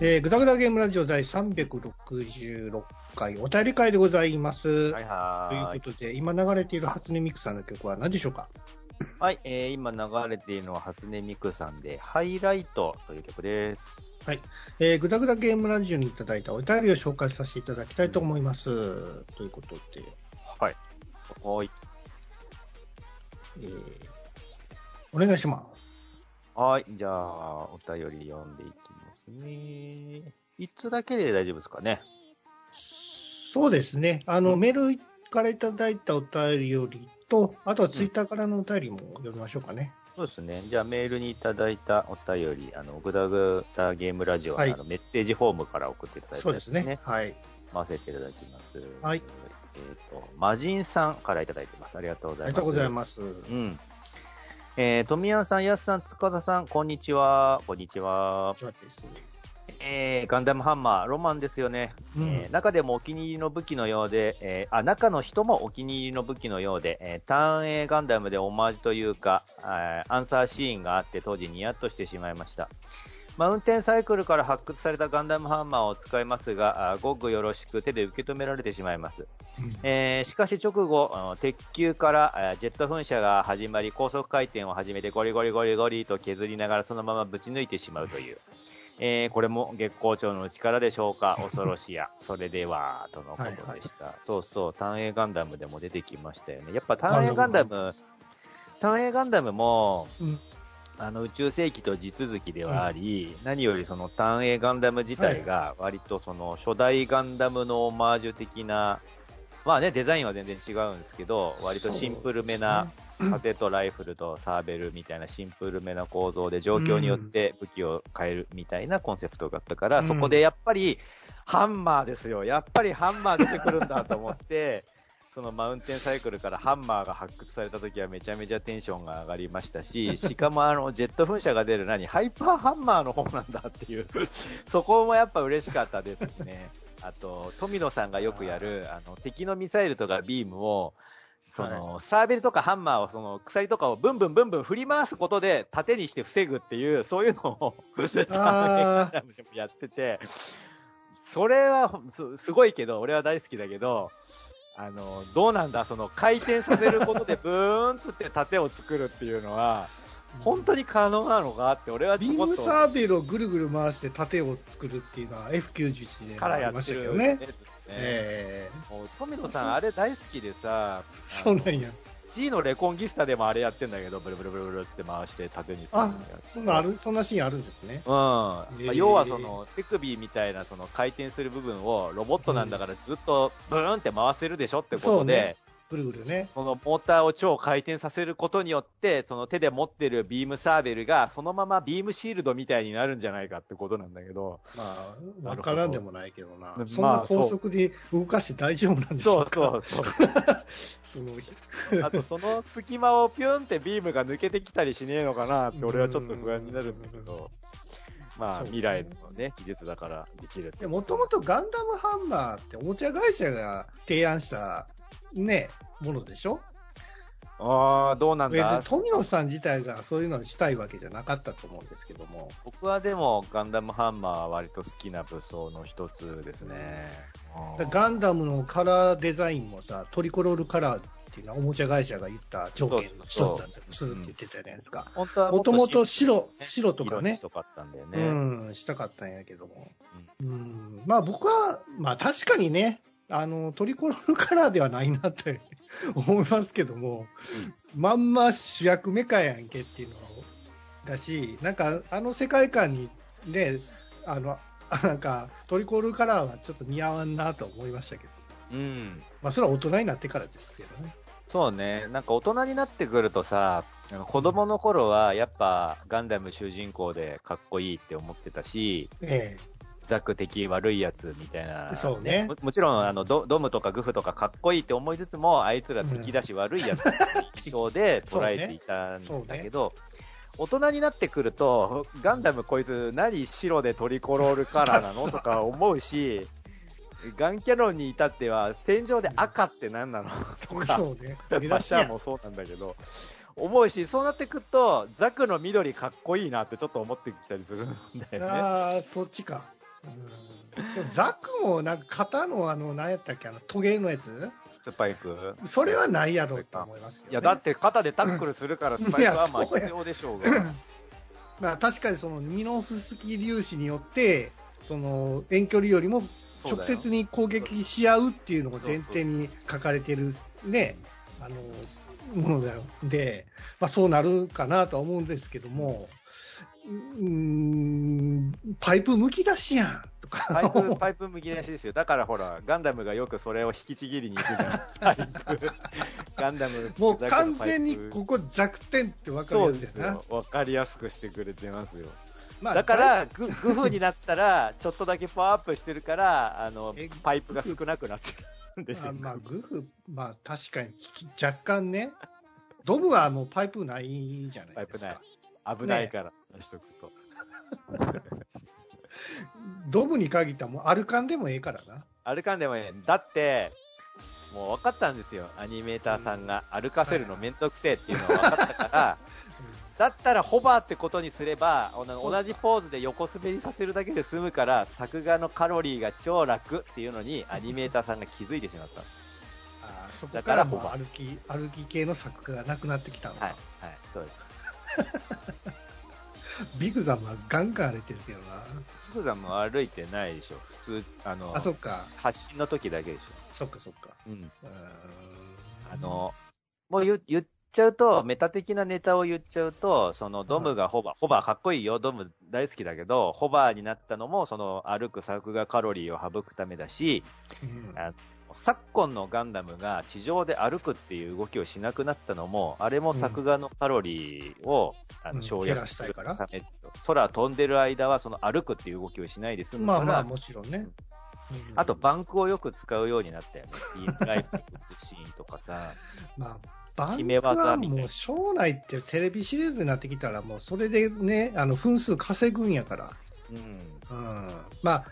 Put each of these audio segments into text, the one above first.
えー、ぐだぐだゲームラジオ第366回お便り会でございます。はいはーい。ということで、今流れている初音ミクさんの曲は何でしょうか？はい、えー、今流れているのは初音ミクさんで、ハイライトという曲です。えー、ぐだぐだゲームラジオにいただいたお便りを紹介させていただきたいと思います。ということで、はい。はい。えー、お願いします。はい、じゃあ、お便り読んでいきますね。いつだけで大丈夫ですかね？そうですね。あの、うんメールからいただいたお便りよりと、あとはツイッターからのお便りも読みましょうかね。そうですね。じゃあ、メールにいただいたお便り、あの、ぐだぐだゲームラジオの,、はいあのメッセージフォームから送っていただいたそうですね。はい。回せていただきます。はい。えっ、と、魔人さんからいただいてます。ありがとうございます。ありがとうございます。うん。えー、富山さん、やすさん、塚田さん、こんにちは。こんにちは。そうですね。えー、ガンダムハンマー、ロマンですよね。うんえー中でもお気に入りの武器のようで、えーあ、中の人もお気に入りの武器のようで、えーターン A ガンダムでオマージュというか、アンサーシーンがあって当時ニヤッとしてしまいました。マウンテンサイクルから発掘されたガンダムハンマーを使いますが、あーゴッグよろしく手で受け止められてしまいます。えーしかし直後、鉄球からえージェット噴射が始まり、高速回転を始めてゴリゴリゴリゴリと削りながらそのままぶち抜いてしまうという。えーこれも月光町の力でしょうか、恐ろしや。それでは、とのことでした。そうそう、単影ガンダムでも出てきましたよね。やっぱ単影ガンダム、単影ガンダムも、うん。あの宇宙世紀と地続きではあり、何よりその単影ガンダム自体が割とその初代ガンダムのオマージュ的な、まあね、デザインは全然違うんですけど、割とシンプルめな、盾とライフルとサーベルみたいなシンプルめな構造で状況によって武器を変えるみたいなコンセプトがあったから、うんそこでやっぱりハンマーですよ。やっぱりハンマー出てくるんだと思って、そのマウンテンサイクルからハンマーが発掘された時はめちゃめちゃテンションが上がりましたし、しかもあのジェット噴射が出る何、ハイパーハンマーの方なんだっていう、そこもやっぱ嬉しかったですしね。あと、富野さんがよくやる、あの、敵のミサイルとかビームを、その、サーベルとかハンマーを、その、鎖とかをブンブンブンブン振り回すことで縦にして防ぐっていう、そういうのを、やってて、それはすすごいけど、俺は大好きだけど、あの、どうなんだ、その回転させることでブーンつって盾を作るっていうのは、本当に可能なのかって、俺はちビームサーベルをぐるぐる回して盾を作るっていうのは F91 でからありましたけどね。えもう富野さん、あれ大好きでさ、ー、そうなんや。G のレコンギスタでもあれやってんだけど、ブルブルブルブルって回して縦にするあそんなある、そんなシーンあるんですね。うん。まあえー要はその、手首みたいなその回転する部分をロボットなんだからずっとブーンって回せるでしょってことで、ぐるぐるね。そのモーターを超回転させることによって、その手で持ってるビームサーベルがそのままビームシールドみたいになるんじゃないかってことなんだけど、まあ、わからんでもないけどな。まあそんな高速で動かして大丈夫なんでしょそううか。そうそう。その あとその隙間をピュンってビームが抜けてきたりしねえのかなって俺はちょっと不安になるんだけど、まあそうね未来のね、技術だからできるもともとガンダムハンマーっておもちゃ会社が提案したね、ものでしょ？ああ、どうなん別だに富野さん自体がそういうのをしたいわけじゃなかったと思うんですけども。僕はでもガンダムハンマーは割と好きな武装の一つですね。ガンダムのカラーデザインもさ、トリコロールカラーっていうのはおもちゃ会社が言った条件の一つだと、すずって言ってたじゃないですか。もともと白白、白とかねし、とかったんだよね。うん、したかったんやけども。うん、まあ僕は、まあ確かにね、あの、トリコロールカラーではないなって思いますけども、まんま主役メカやんけっていうのだし、なんかあの世界観にね、あの、あなんかトリコロールカラーはちょっと似合わんなと思いましたけど、うん。まあそれは大人になってからですけどね。そうね。なんか大人になってくるとさ、子供の頃はやっぱガンダム主人公でかっこいいって思ってたし、えザク敵悪いやつみたいな。そうねももちろんあのドドムとかグフとかかっこいいって思いつつも、あいつら敵だし悪いやつ印象で捉えていたんだけど、大人になってくると、ガンダムこいつ何白でトリコロールカラーなのとか思うし、ガンキャノンに至っては戦場で赤って何なのとえか、そうね。目マシャーもそうなんだけど、思うし、そうなってくると、ザクの緑かっこいいなってちょっと思ってきたりするんだよね。ああ、そっちか。ザックもなんか肩のあの何やったっけあのトゲのやつ？スパイク。それはないやろと思いますけど、ね、いや、だって肩でタックルするからスパイクはまあ必要でしょうが。まあ確かにそのミノフスキー粒子によって、その遠距離よりも直接に攻撃し合うっていうのが前提に書かれてるね、あの、もの。で、まあそうなるかなとは思うんですけども、うーん、パイプむき出しやんとか。パイプ、パイプむき出しですよ。だからほら、ガンダムがよくそれを引きちぎりに行くじゃん。パイプ。ガンダムもう完全にここ弱点って分かるやつ。ですよ。わかりやすくしてくれてますよ。まあだから、ググフになったら、ちょっとだけパワーアップしてるから、あのえ、パイプが少なくなってるんですよ。あまあ、グフ、まあ確かに若干ね、ドブはもうパイプないじゃないですか。パイプ危ないから、出しとくと。ドブに限ったらもうアルカンでもええからな。歩かんでもね、だって、もう分かったんですよ。アニメーターさんが歩かせるのめんどくせえっていうのは分かったから、だったらホバーってことにすれば、同じポーズで横滑りさせるだけで済むから、作画のカロリーが超楽っていうのに、アニメーターさんが気づいてしまったんです。あーそこだかもうかららホバー歩き、歩き系の作家がなくなってきたのか。はい、はい、そうです。ビグザムはガンガン歩いてるけどな。福さんも歩いてないでしょ。普通、あの、あ、そっか。発信の時だけでしそっかそっか。ょ。うん。あの、もう言言っちゃうと、メタ的なネタを言っちゃうと、そのドムがホバー、ホバーかっこいいよ、ドム大好きだけど、ホバーになったのも、その歩く作画カロリーを省くためだし、うんあ昨今のガンダムが地上で歩くっていう動きをしなくなったのも、あれも作画のカロリーを、あうんの省略するしためですよ。空飛んでる間は、その歩くっていう動きをしないで済むから、まあまあ、もちろんね。うんあと、バンクをよく使うようになったよね。ビームライフルシーンとかさ。まあ、バンクはもう、将来ってテレビシリーズになってきたら、もうそれでね、あの、分数稼ぐんやから。うん。うん。まあ、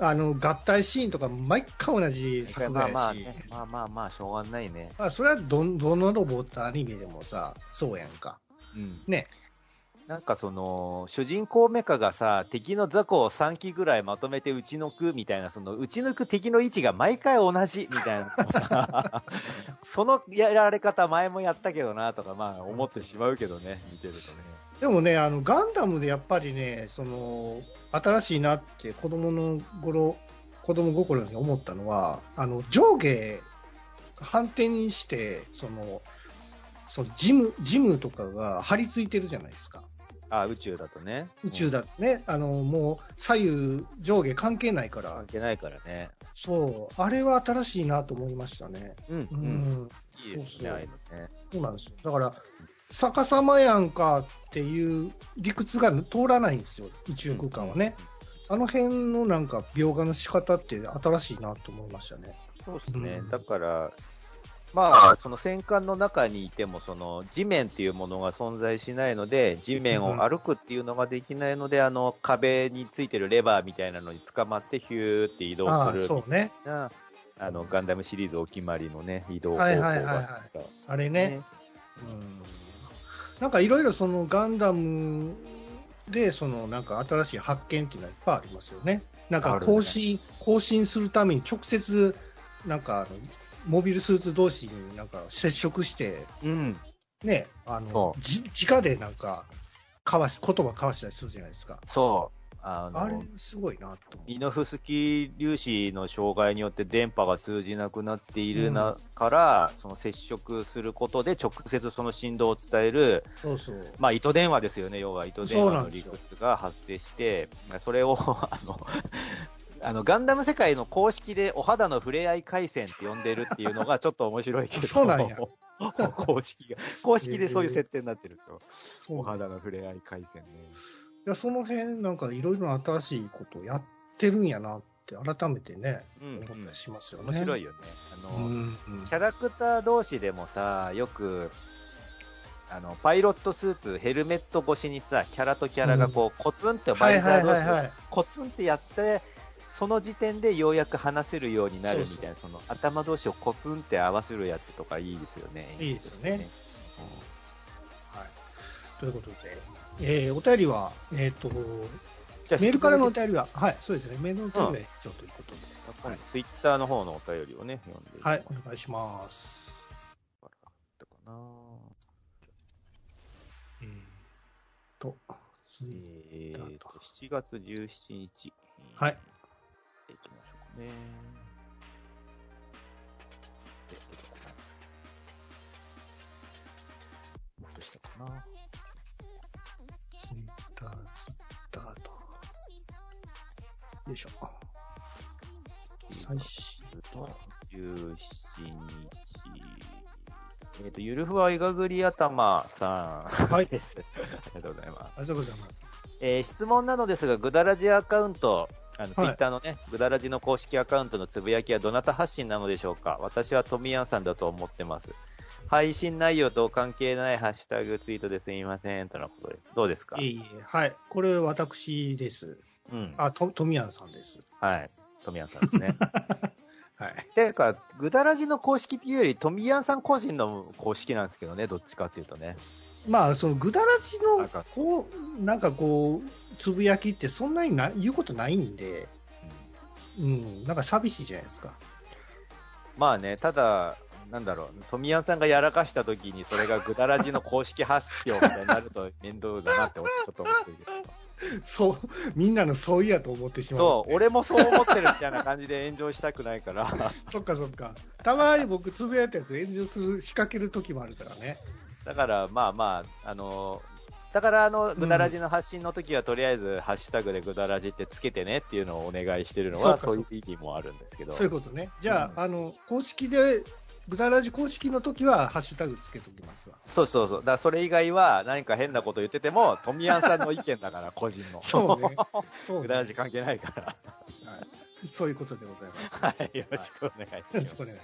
あの、合体シーンとか、毎回同じ作画やし。まあまあね、まあまあまあ、しょうがないね。まあ、それはど、どのロボットアニメでもさ、そうやんか。うん。ね。なんかその、主人公メカがさ、敵の雑魚を3機ぐらいまとめて撃ち抜くみたいな、その、撃ち抜く敵の位置が毎回同じみたいな そのやられ方前もやったけどなとか、まあ思ってしまうけどね、見てるとね。でもね、あの、ガンダムでやっぱりね、その、新しいなって子供の頃、子供心に思ったのは、あの、上下反転にして、その、そのジム、ジムとかが張り付いてるじゃないですか。あ、宇宙だとね。宇宙だ。だとね、あの、もう左右上下関係ないから関、係ないからね。そう、あれは新しいなと思いましたね。うん、ううん。ん、いいですね、そうそうああいうのね。そうなんですよ。だから、逆さまやんかっていう理屈が通らないんですよ、宇宙空間はね。あの辺のなんか描画の仕方って新しいなと思いましたね。そうですね、うんだから、まあ、その戦艦の中にいても、その地面っていうものが存在しないので、地面を歩くっていうのができないので、あの壁についてるレバーみたいなのに捕まって、ヒューって移動するみたいそうね。な、あのガンダムシリーズお決まりのね、移動方法がはいはいはいはいあれね。うん。なんかいろいろそのガンダムで、そのなんか新しい発見っていうのはいっぱいありますよね。なんかあるね更新、更新するために直接、なんかあの、モビルスーツ同士になんか接触して、うん、ね、あのそ、じ直でなんか、交わし、言葉交わしたりするじゃないですか。そう。あのあれ、すごいなと思う。ミノフスキー粒子の障害によって電波が通じなくなっているな、から、その接触することで直接その振動を伝える、そうそう。まあ、糸電話ですよね、要は糸電話の理屈が発生して、それを あのあのガンダム世界の公式でお肌の触れ合い回線って呼んでるっていうのがちょっと面白いけど、そうなんや。公式が、公式でそういう設定になってるんですよ、そうお肌の触れ合い回線ね。いや、その辺、なんかいろいろな新しいことをやってるんやなって、改めてね、うんうん思ったりしますよね。面白いよね。あの、うん。キャラクター同士でもさ、よく、あの、パイロットスーツ、ヘルメット越しにさ、キャラとキャラがこう、コツンってバイザー同士。コツンってやって、その時点でようやく話せるようになるみたいな、その頭同士をコツンって合わせるやつとかいいですよね。いいですね演出としてはい。ということで、えーお便りは、えっ、と、じゃあメールからのお便りは、はい、そうですね、メールのお便りは以上ということで、続きツイッターの方のお便りをね、読んではい、お願いします。したかな。えーと、ツイえーと、7月17日。はい。いきましょうかね。えどこかなもっとしたかな。よいしょ。最新と、17日。えっ、と、ゆるふわいがぐり頭さんはいです。ありがとうございます。ありがとうございます。えー質問なのですが、ぐだらじアカウント、あのツイはいッターのね、ぐだらじの公式アカウントのつぶやきはどなた発信なのでしょうか私はトミヤンさんだと思ってます。配信内容と関係ないハッシュタグツイートですみません、とのことです。どうですか？いえいえ、はい。これ私です。うん。あ、と、とみやんさんです。はい。トミヤンさんですね。はい。てか、ぐだらじの公式っていうより、トミヤンさん個人の公式なんですけどね、どっちかっていうとね。まあ、その、ぐだらじのなんか、こう、なんかこう、つぶやきってそんなにな言うことないんで、うん、なんか寂しいじゃないですか。まあね、ただ、なんだろう、トミヤンさんがやらかした時に、それがぐだらじの公式発表みたいになると面倒だなって、ちょっと思ってるけど。そう、みんなの相違やと思ってしまう。そう、俺もそう思ってるみたいな感じで炎上したくないから。そっかそっか。たまに僕つぶやいたやつ炎上する、仕掛ける時もあるからね。だから、まあまあ、あのだから、あの、ぐだらじの発信の時は、とりあえず、ハッシュタグでぐだらじってつけてねっていうのをお願いしてるのは、そうかそういう意義もあるんですけど。そういうことね。じゃあ、うんあの、公式で、ぐだらじ公式の時は、ハッシュタグつけときますわ。そうそうそう。だから、それ以外は、何か変なこと言ってても、トミヤンさんの意見だから、個人の。そうね。そうねぐだらじ関係ないから。はい。そういうことでございます。はい、よろしくお願いしよますろしく。お願いし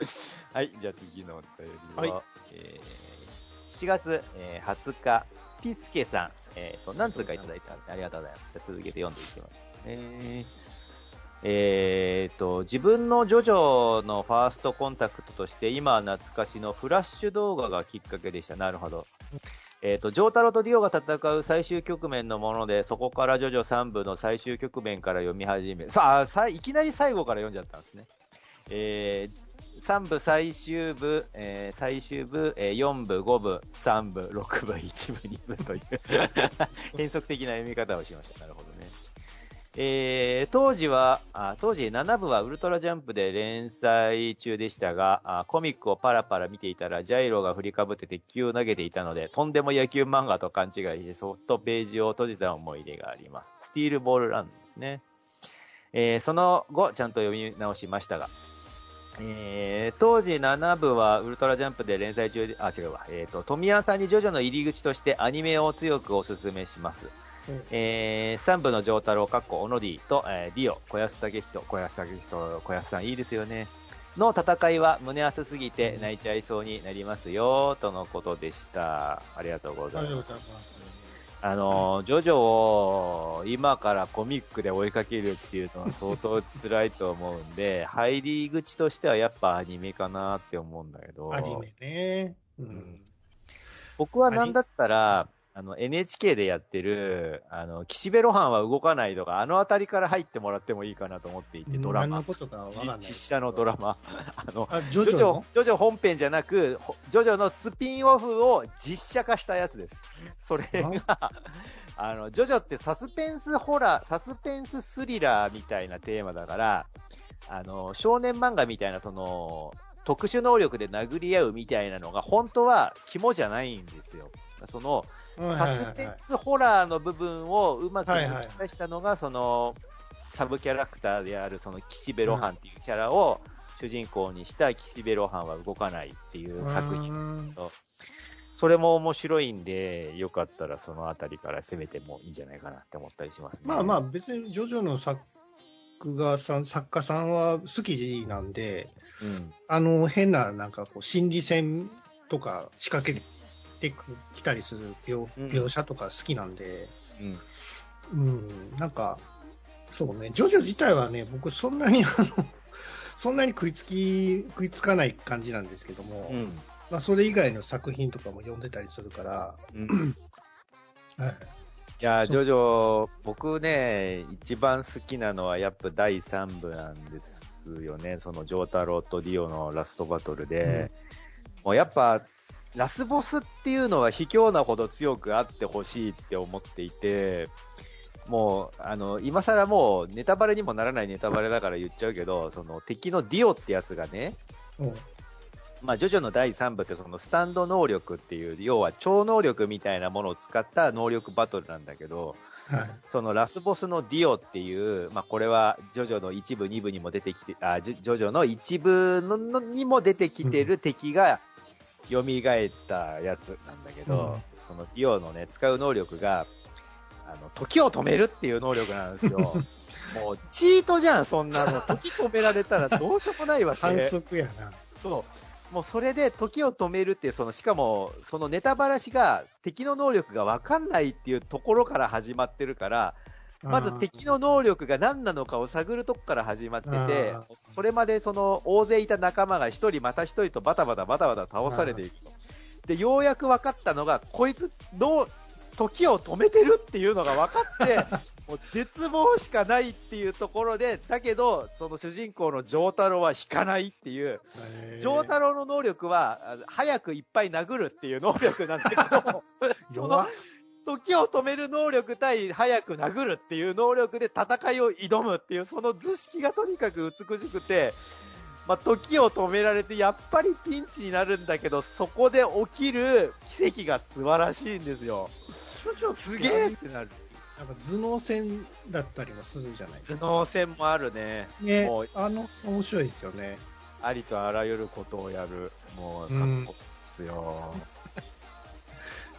ます。はい、じゃあ次のお便りは、はいえー、4月、えー20日、ピスケさん、えーと、何通かいただいたんで、ありがとうございます。じゃあ続けて読んでいきますね。えーと、自分のジョジョのファーストコンタクトとして、今懐かしのフラッシュ動画がきっかけでした。なるほど。えーと、ジョータロとディオが戦う最終局面のもので、そこからジョジョ3部の最終局面から読み始め、さあ、さいきなり最後から読んじゃったんですね。えー3部最終部、えー最終部、えー4部、5部、3部、6部、1部、2部という 変則的な読み方をしました。なるほど。えー当時はあ、当時7部はウルトラジャンプで連載中でしたが、あコミックをパラパラ見ていたら、ジャイロが振りかぶって鉄球を投げていたので、とんでも野球漫画と勘違いして、そっとページを閉じた思い出があります。スティールボールランですね。えーその後、ちゃんと読み直しましたが、えー当時7部はウルトラジャンプで連載中で、あ、違うわ。えっ、と、富谷さんにジョジョの入り口としてアニメを強くお勧めします。うんえー、3部の丈太郎、かっこオノディと、えーディオ、小安武人、小安武人、小安さんいいですよね。の戦いは胸熱すぎて泣いちゃいそうになりますよ、とのことでした。ありがとうございますあのージョジョを今からコミックで追いかけるっていうのは相当辛いと思うんで、入り口としてはやっぱアニメかなって思うんだけど、アニメね。うん。僕はなんだったら、あの NHK でやってる、あの、岸辺露伴は動かないとか、あのあたりから入ってもらってもいいかなと思っていて、ドラマ何の。ことかわかんない。実写のドラマ。あの、あ、ジョジョジョジョの、ジョ本編じゃなく、ほジョジョのスピンオフを実写化したやつです。それが、あ？の、ジョジョってサスペンスホラー、サスペンススリラーみたいなテーマだから、あの、少年漫画みたいな、その、特殊能力で殴り合うみたいなのが、本当は肝じゃないんですよ。その、はいサスペンスホラーの部分をうまくはいはい抜き出したのが、その、サブキャラクターである、その、岸辺露伴っていうキャラを主人公にした岸辺露伴は動かないっていう作品。品。それも面白いんで、よかったらそのあたりから攻めてもいいんじゃないかなって思ったりしますね。まあまあ、別にジョジョの作画さん、作家さんは好きなんで、うん。あの、変な、なんかこう、心理戦とか仕掛けてきたりする描うん描写とか好きなんで、うん。うん、なんか、そうね、ジョジョ自体はね、僕そんなに あの、そんなに食いつき、食いつかない感じなんですけども、うん。まあそれ以外の作品とかも読んでたりするから、うん。はい。いや、ジョジョ、僕ね、一番好きなのはやっぱ第3部なんですよね。その、ジョータロとディオのラストバトルで。うん、もうやっぱ、ラスボスっていうのは卑怯なほど強くあってほしいって思っていて、もう、あの、今更もうネタバレにもならないネタバレだから言っちゃうけど、その敵のディオってやつがね、うん、まあ、ジョジョの第3部ってそのスタンド能力っていう、要は超能力みたいなものを使った能力バトルなんだけど、はい、そのラスボスのディオっていう、まあ、これはジョジョの一部、二部にも出てきて、あジョジョの一部のにも出てきてる敵が、蘇ったやつなんだけど、うん、そのディオのね、使う能力が、あの、時を止めるっていう能力なんですよ。もう、チートじゃん、そんなの。時止められたらどうしようもないわけ。反則やな。そう。もうそれで時を止めるっていう、その、しかも、そのネタばらしが敵の能力がわかんないっていうところから始まってるから、まず敵の能力が何なのかを探るとこから始まってて、それまでその大勢いた仲間が一人また一人とバタバタバタバタ倒されていくと。で、ようやく分かったのが、こいつの時を止めてるっていうのが分かって、もう絶望しかないっていうところで、だけど、その主人公の丈太郎は引かないっていう、丈太郎の能力は、早くいっぱい殴るっていう能力なんだけど、その 時を止める能力対早く殴るっていう能力で戦いを挑むっていう、その図式がとにかく美しくて、まあ、時を止められて、やっぱりピンチになるんだけど、そこで起きる奇跡が素晴らしいんですよ。すげえってなる。なんか頭脳戦だったりもするじゃないですか。頭脳戦もあるね。ね、もうあの、面白いですよね。ありとあらゆることをやる。もう、かっこですよ。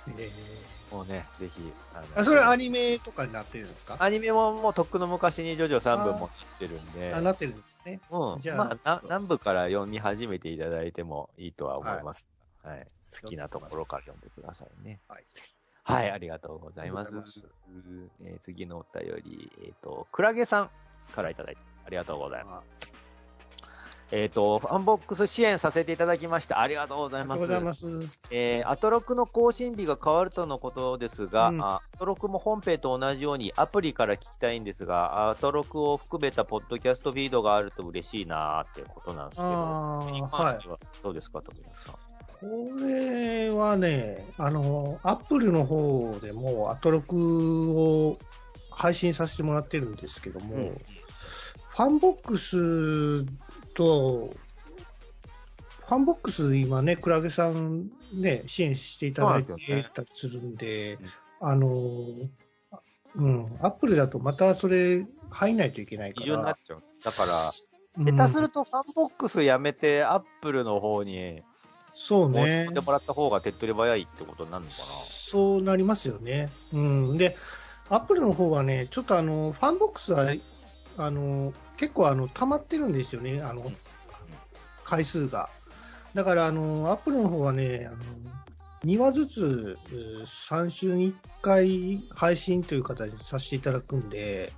えー、もうね、ぜひ。あそれアニメとかになってるんですか？アニメももうとっくの昔にジョジョ3部もなってるんで。あ、なってるんですね。うん。じゃあ、まあ、何部から読み始めていただいてもいいとは思います。はい、はい、好きなところから読んでくださいね。はい。はい、ありがとうございます。ますえー、次のお便り、えっ、ー、と、クラゲさんからいただいてます。ありがとうございます。えっ、ー、と、ファンボックス支援させていただきました。ありがとうございます。ありがとうございます。えー、アトロクの更新日が変わるとのことですが、うん、アトロクも本編と同じようにアプリから聞きたいんですが、アトロクを含めたポッドキャストフィードがあると嬉しいなーってことなんですけど、はどうですか、徳、は、さん？これはね、あの、アップルの方でもアトロクを配信させてもらってるんですけども、うん、ファンボックスと、ファンボックス今ね、クラゲさんね、支援していただいてたりするんで、あの、うん、アップルだとまたそれ入んないといけないから。だから、下手するとファンボックスやめて、アップルの方にそうね。でもらった方が手っ取り早いってことになるのかなそうなりますよね。うん。で、アップルの方はね、ちょっとあの、ファンボックスは、あの、結構あの、溜まってるんですよね、あの、回数が。だから、あの、アップルの方はね、あの、2話ずつ3週に1回配信という形にさせていただくんで、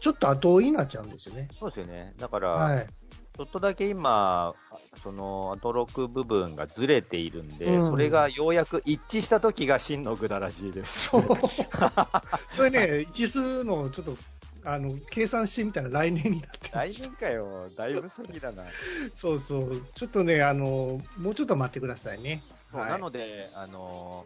ちょっと後追いになっちゃうんですよね。そうですよね。だから、はい、ちょっとだけ今、その、アトロク部分がずれているんで、うん、それがようやく一致した時が真のグダラジです。そう。それね、一致するのをちょっと、あの、計算してみたら来年になって来年かよ。だいぶ先だな。そうそう。ちょっとね、あの、もうちょっと待ってくださいね。はい、なので、あの、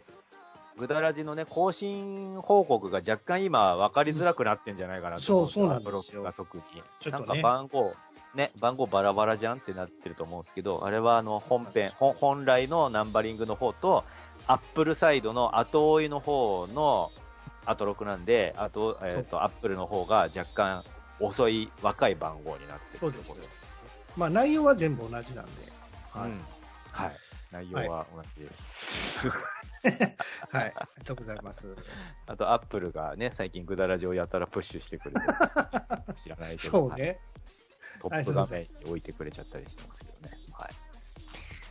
グダラジのね、更新報告が若干今分かりづらくなってんじゃないかなと思う、そう、そうなんですよ。特に。ちょっと、ね、なんか番号、ね、番号バラバラじゃんってなってると思うんですけど、あれはあの本編、本来のナンバリングの方と、アップルサイドの後追いの方のアトロクなんで、あと、えっ、ー、と、アップルの方が若干遅い若い番号になってるそうです。まあ内容は全部同じなんで。はい。うん、はい。内容は同じです。はい、ありがとうございます。あと、アップルがね、最近グダラジをやたらプッシュしてくれて、知らないけど。そうね。トップ画面に置いてくれちゃったりしてますけどね。はい。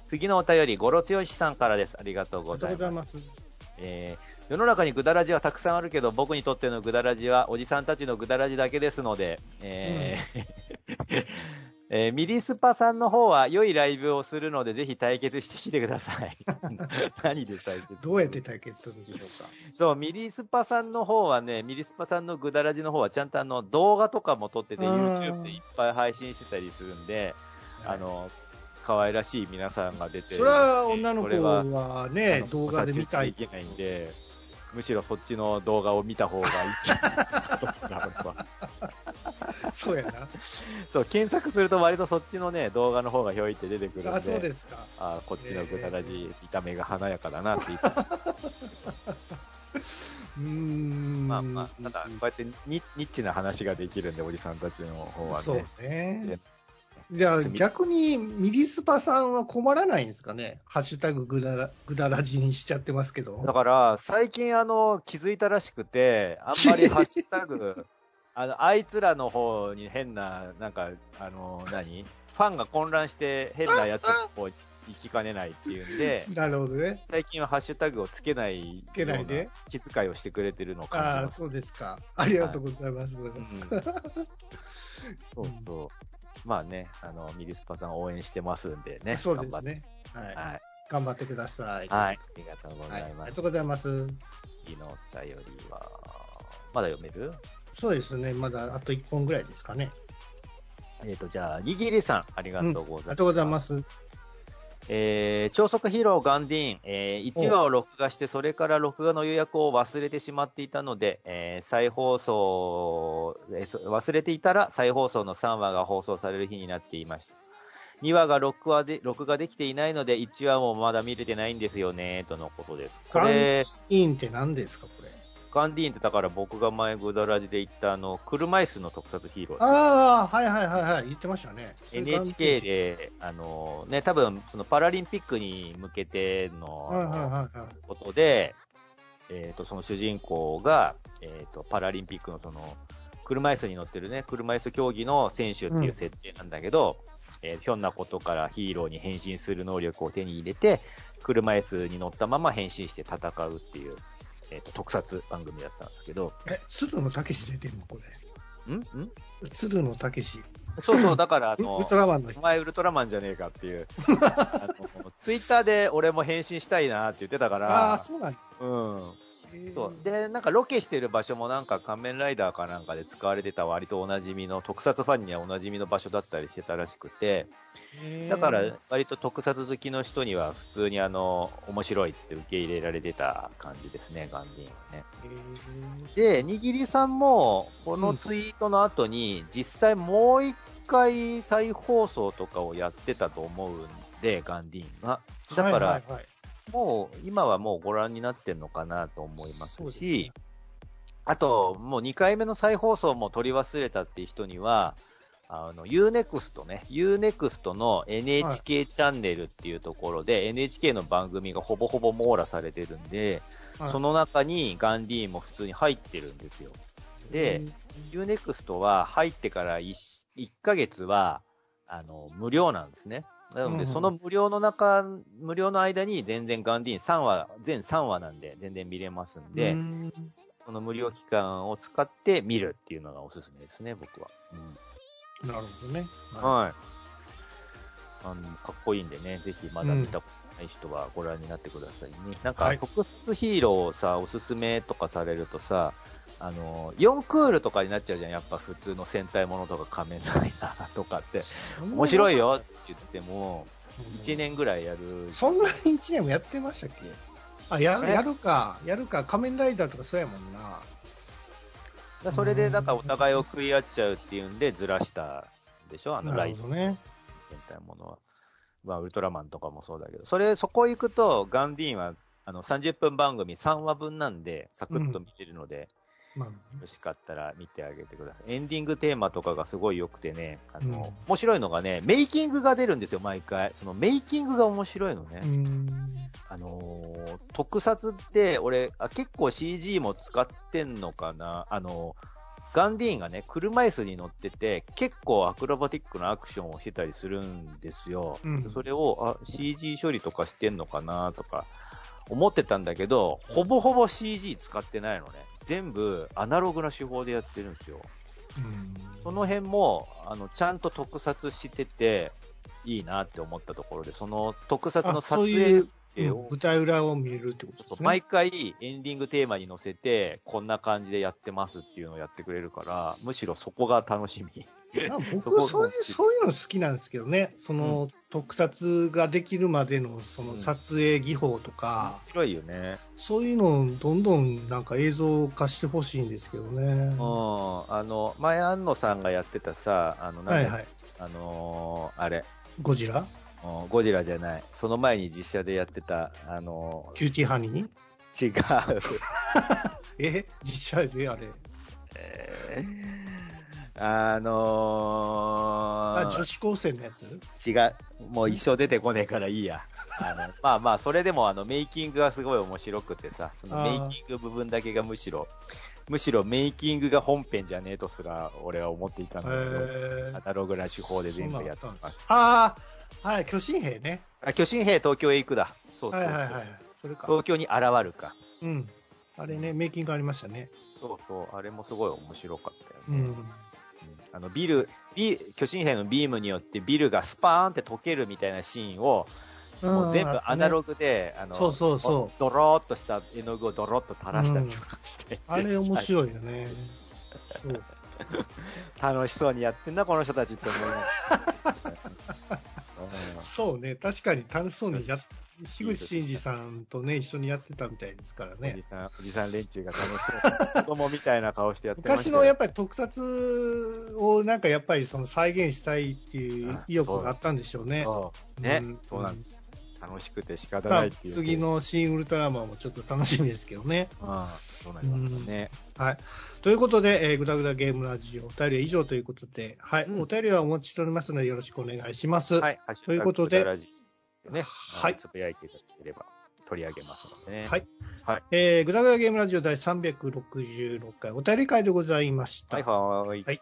次のお便り、ゴロツヨシさんからです。ありがとうございます。えー、世の中にグダラジはたくさんあるけど、僕にとってのグダラジはおじさんたちのグダラジだけですので、えー、うん、えーミリスパさんの方は良いライブをするので、ぜひ対決してきてください。何で対決どうやって対決するんでしょうか。そう、ミリスパさんの方はね、ミリスパさんのグダラジの方はちゃんとあの動画とかも撮ってて、うん YouTube でいっぱい配信してたりするんで、あの、可愛らしい皆さんが出てそれは女の子ははあねの、動画で見たい太刀打ちできないんで、むしろそっちの動画を見た方が一番俺はそうやな。そう、検索すると割とそっちのね、動画の方がひょいって出てくるんで、あ、そうですか。あこっちのグダラジ、見た目が華やかだなって言って、うーん。まあまあ、ただ、こうやってニニッチな話ができるんで、おじさんたちの方はそうね。ね。じゃあ逆にミリスパさんは困らないんですかね、ハッシュタググダラグダラジにしちゃってますけど。だから、最近あの、気づいたらしくて、あんまりハッシュタグ、あの、あいつらの方に変な、なんか、あの、何？ファンが混乱して変なやつの方に行きかねないっていうんで、なるほどね。最近はハッシュタグをつけないつけないで気遣いをしてくれてるのを感じあ。そうですか。ありがとうございます。うんそうそう。まあね、あの、ミリスパさん応援してますんでね。そうですね。はい。頑張って。はい。頑張ってください。はい。ありがとうごはい。ざいます。ありがとうございます。次のお便りは、まだ読める？そうですね。まだあと1本ぐらいですかね。えっ、と、じゃあ、にぎりさん、ありがとうございます。ありがとうございます。えー、超速ヒーローガンディーン、えー、1話を録画して、それから録画の予約を忘れてしまっていたので、えー再放送、えー忘れていたら再放送の3話が放送される日になっていました。2話が録画で録画できていないので、1話もまだ見れてないんですよね、とのことです。こガンデれ、ィーンって何ですか、これ？ガンディーンってだから僕が前グダラジで言ったあの、車椅子の特撮ヒーロー。ああ、はいはいはいはい。言ってましたね。NHK で、あのね、多分そのパラリンピックに向けての。ことで、えっ、と、その主人公が、えっ、と、パラリンピックのその、車椅子に乗ってるね、車椅子競技の選手っていう設定なんだけど、えーひょんなことからヒーローに変身する能力を手に入れて、車椅子に乗ったまま変身して戦うっていう、えっ、と、特撮番組だったんですけど、え、鶴野武史出てるのこれ。ん？ん？鶴野武史。そうそう、だから、あウの、ルトラマンのお人。前ウルトラマンじゃねえかっていう、あのツイッターで俺も変身したいなって言ってたかあらあ、、そうなんやうん。そう。で、なんかロケしてる場所もなんか仮面ライダーかなんかで使われてた割とおなじみの、特撮ファンにはおなじみの場所だったりしてたらしくて、だから割と特撮好きの人には普通にあの、面白いっつって受け入れられてた感じですね、ガンディーンはね。へで、にぎりさんも、このツイートの後に、実際もう一回再放送とかをやってたと思うんで、ガンディーンが。ーだから、はいはいはいもう、今はもうご覧になってんのかなと思いますそうですしね、あと、もう2回目の再放送も取り忘れたっていう人には、あの、Unext ね、Unext の NHK チャンネルっていうところで、NHK の番組がほぼほぼ網羅されてるんで、はいその中にガンディーンも普通に入ってるんですよ。で、Unext は入ってから 1, 1ヶ月は、あの、無料なんですね。なので、うんうんその無料の中、無料の間に全然ガンディーン3話、全3話なんで全然見れますんで、うんその無料期間を使って見るっていうのがおすすめですね、僕は。うんなるほどね。はい。あの、かっこいいんでね、ぜひまだ見たことない人はご覧になってくださいね。なんか、はい特撮ヒーローをさ、おすすめとかされるとさ、あの、4クールとかになっちゃうじゃん。やっぱ普通の戦隊ものとか仮面ライダーとかって。面白いよって言っても、1年ぐらいやる。そんなに1年もやってましたっけ？あやえ？やるか、やるか、仮面ライダーとかそうやもんな。だそれで、なんかお互いを食い合っちゃうっていうんでずらしたでしょ？あのライダーね。戦隊ものは。まあ、ウルトラマンとかもそうだけど、それ、そこ行くと、ガンディーンは、あの、30分番組3話分なんで、サクッと見れるので、まあ、よろしかったら見てあげてください。エンディングテーマとかがすごい良くてね、あの、うん面白いのがね、メイキングが出るんですよ、毎回。そのメイキングが面白いのね。あのー特撮って、俺あ、結構 CG も使ってんのかなあのガンディーンがね、車椅子に乗ってて、結構アクロバティックなアクションをしてたりするんですよ。うんそれを、あ、CG 処理とかしてんのかなとか、思ってたんだけど、ほぼほぼ CG 使ってないのね。全部アナログな手法でやってるんですよ。その辺も、あの、ちゃんと特撮してて、いいなって思ったところで、その特撮の撮影を、舞台裏を見れるってことですね。毎回エンディングテーマに乗せて、こんな感じでやってますっていうのをやってくれるから、むしろそこが楽しみ。僕はそういう、そういうの好きなんですけどね。その、うん、特撮ができるまでの、その撮影技法とか。面白いよね。そういうのをどんどんなんか映像化してほしいんですけどね。うん。あの、前安野さんがやってたさ、あの、はいはい。あのー、あれ。ゴジラ？ゴジラじゃない。その前に実写でやってた、あのー、キューティーハニー？違う。え？実写であれ。えーあのー、あ、女子高生のやつ？違う。もう一生出てこねえからいいや。あの、まあまあ、それでもあの、メイキングがすごい面白くてさ、そのメイキング部分だけがむしろ、むしろメイキングが本編じゃねえとすら、俺は思っていたんだけど、アナログな手法で全部やってます。ああ、はい、巨神兵ね。あ、巨神兵東京へ行くだ。そうそうはいはいはい。それか。東京に現るか。うん。あれね、メイキングありましたね。そうそう、あれもすごい面白かったよね。うんあのビル、ビ巨神兵のビームによってビルがスパーンって溶けるみたいなシーンを、もう全部アナログで、あの、そうそうそう。ドローっとした絵の具をドロッと垂らしたりとかして。あれ面白いよね。楽しそうにやってんな、この人たちって思いました。そうね、確かに楽しそうにやっ樋口真嗣さんとね、一緒にやってたみたいですからね。おじさん、おじさん連中が楽しそう。子供みたいな顔してやってました、昔のやっぱり特撮をなんかやっぱりその再現したいっていう意欲があったんでしょうね。そうね、うん、そうなんです。楽しくて仕方ないっていう。次の新ウルトラマンもちょっと楽しみですけどね。ああ、そうなりますね、はい。ということで、えー、ぐだぐだゲームラジオ、お便りは以上ということで、はい、うん、お便りはお持ちしておりますのでよろしくお願いします。はい。ということで、ね、はい。つぶやいていただければ取り上げますのでね。はい。はい。えー、ぐだぐだゲームラジオ第366回お便り会でございました。はいはい。はい。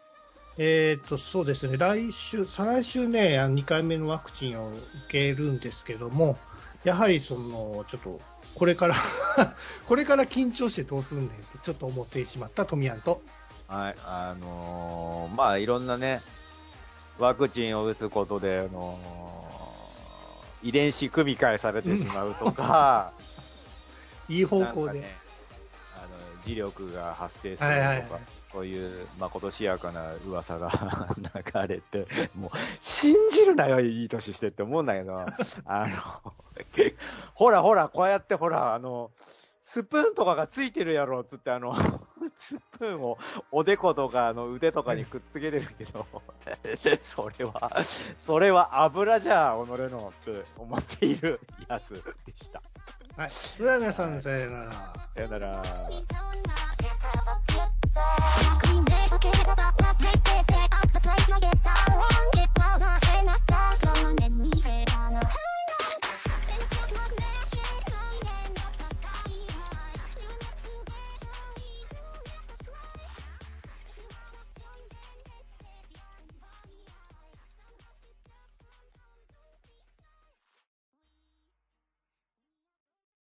えっ、ー、と、そうですね、来週、再来週ね、2回目のワクチンを受けるんですけども、やはりその、ちょっと、これから これから緊張してどうすんねんってちょっと思ってしまった富谷と。はい、あのー、まあいろんなね、ワクチンを打つことで、あのー遺伝子組み換えされてしまうとか、いい方向で、ね、あの磁力が発生するとか、はいはいはいそういうまことしやかな噂が 流れて、もう、信じるなよ、いい年してって思うんだけど、あの、ほらほら、こうやってほら、あの、スプーンとかがついてるやろ、つって、あの、スプーンをおでことかの腕とかにくっつけてるけど、それは、それは油じゃ、己のって思っているやつでした。はい。それでは皆さん、さよなら。さよなら。Clean make a kid about what they say, take up the place like it's all wrong, get louder.